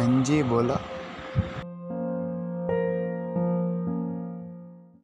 अंजी बोला।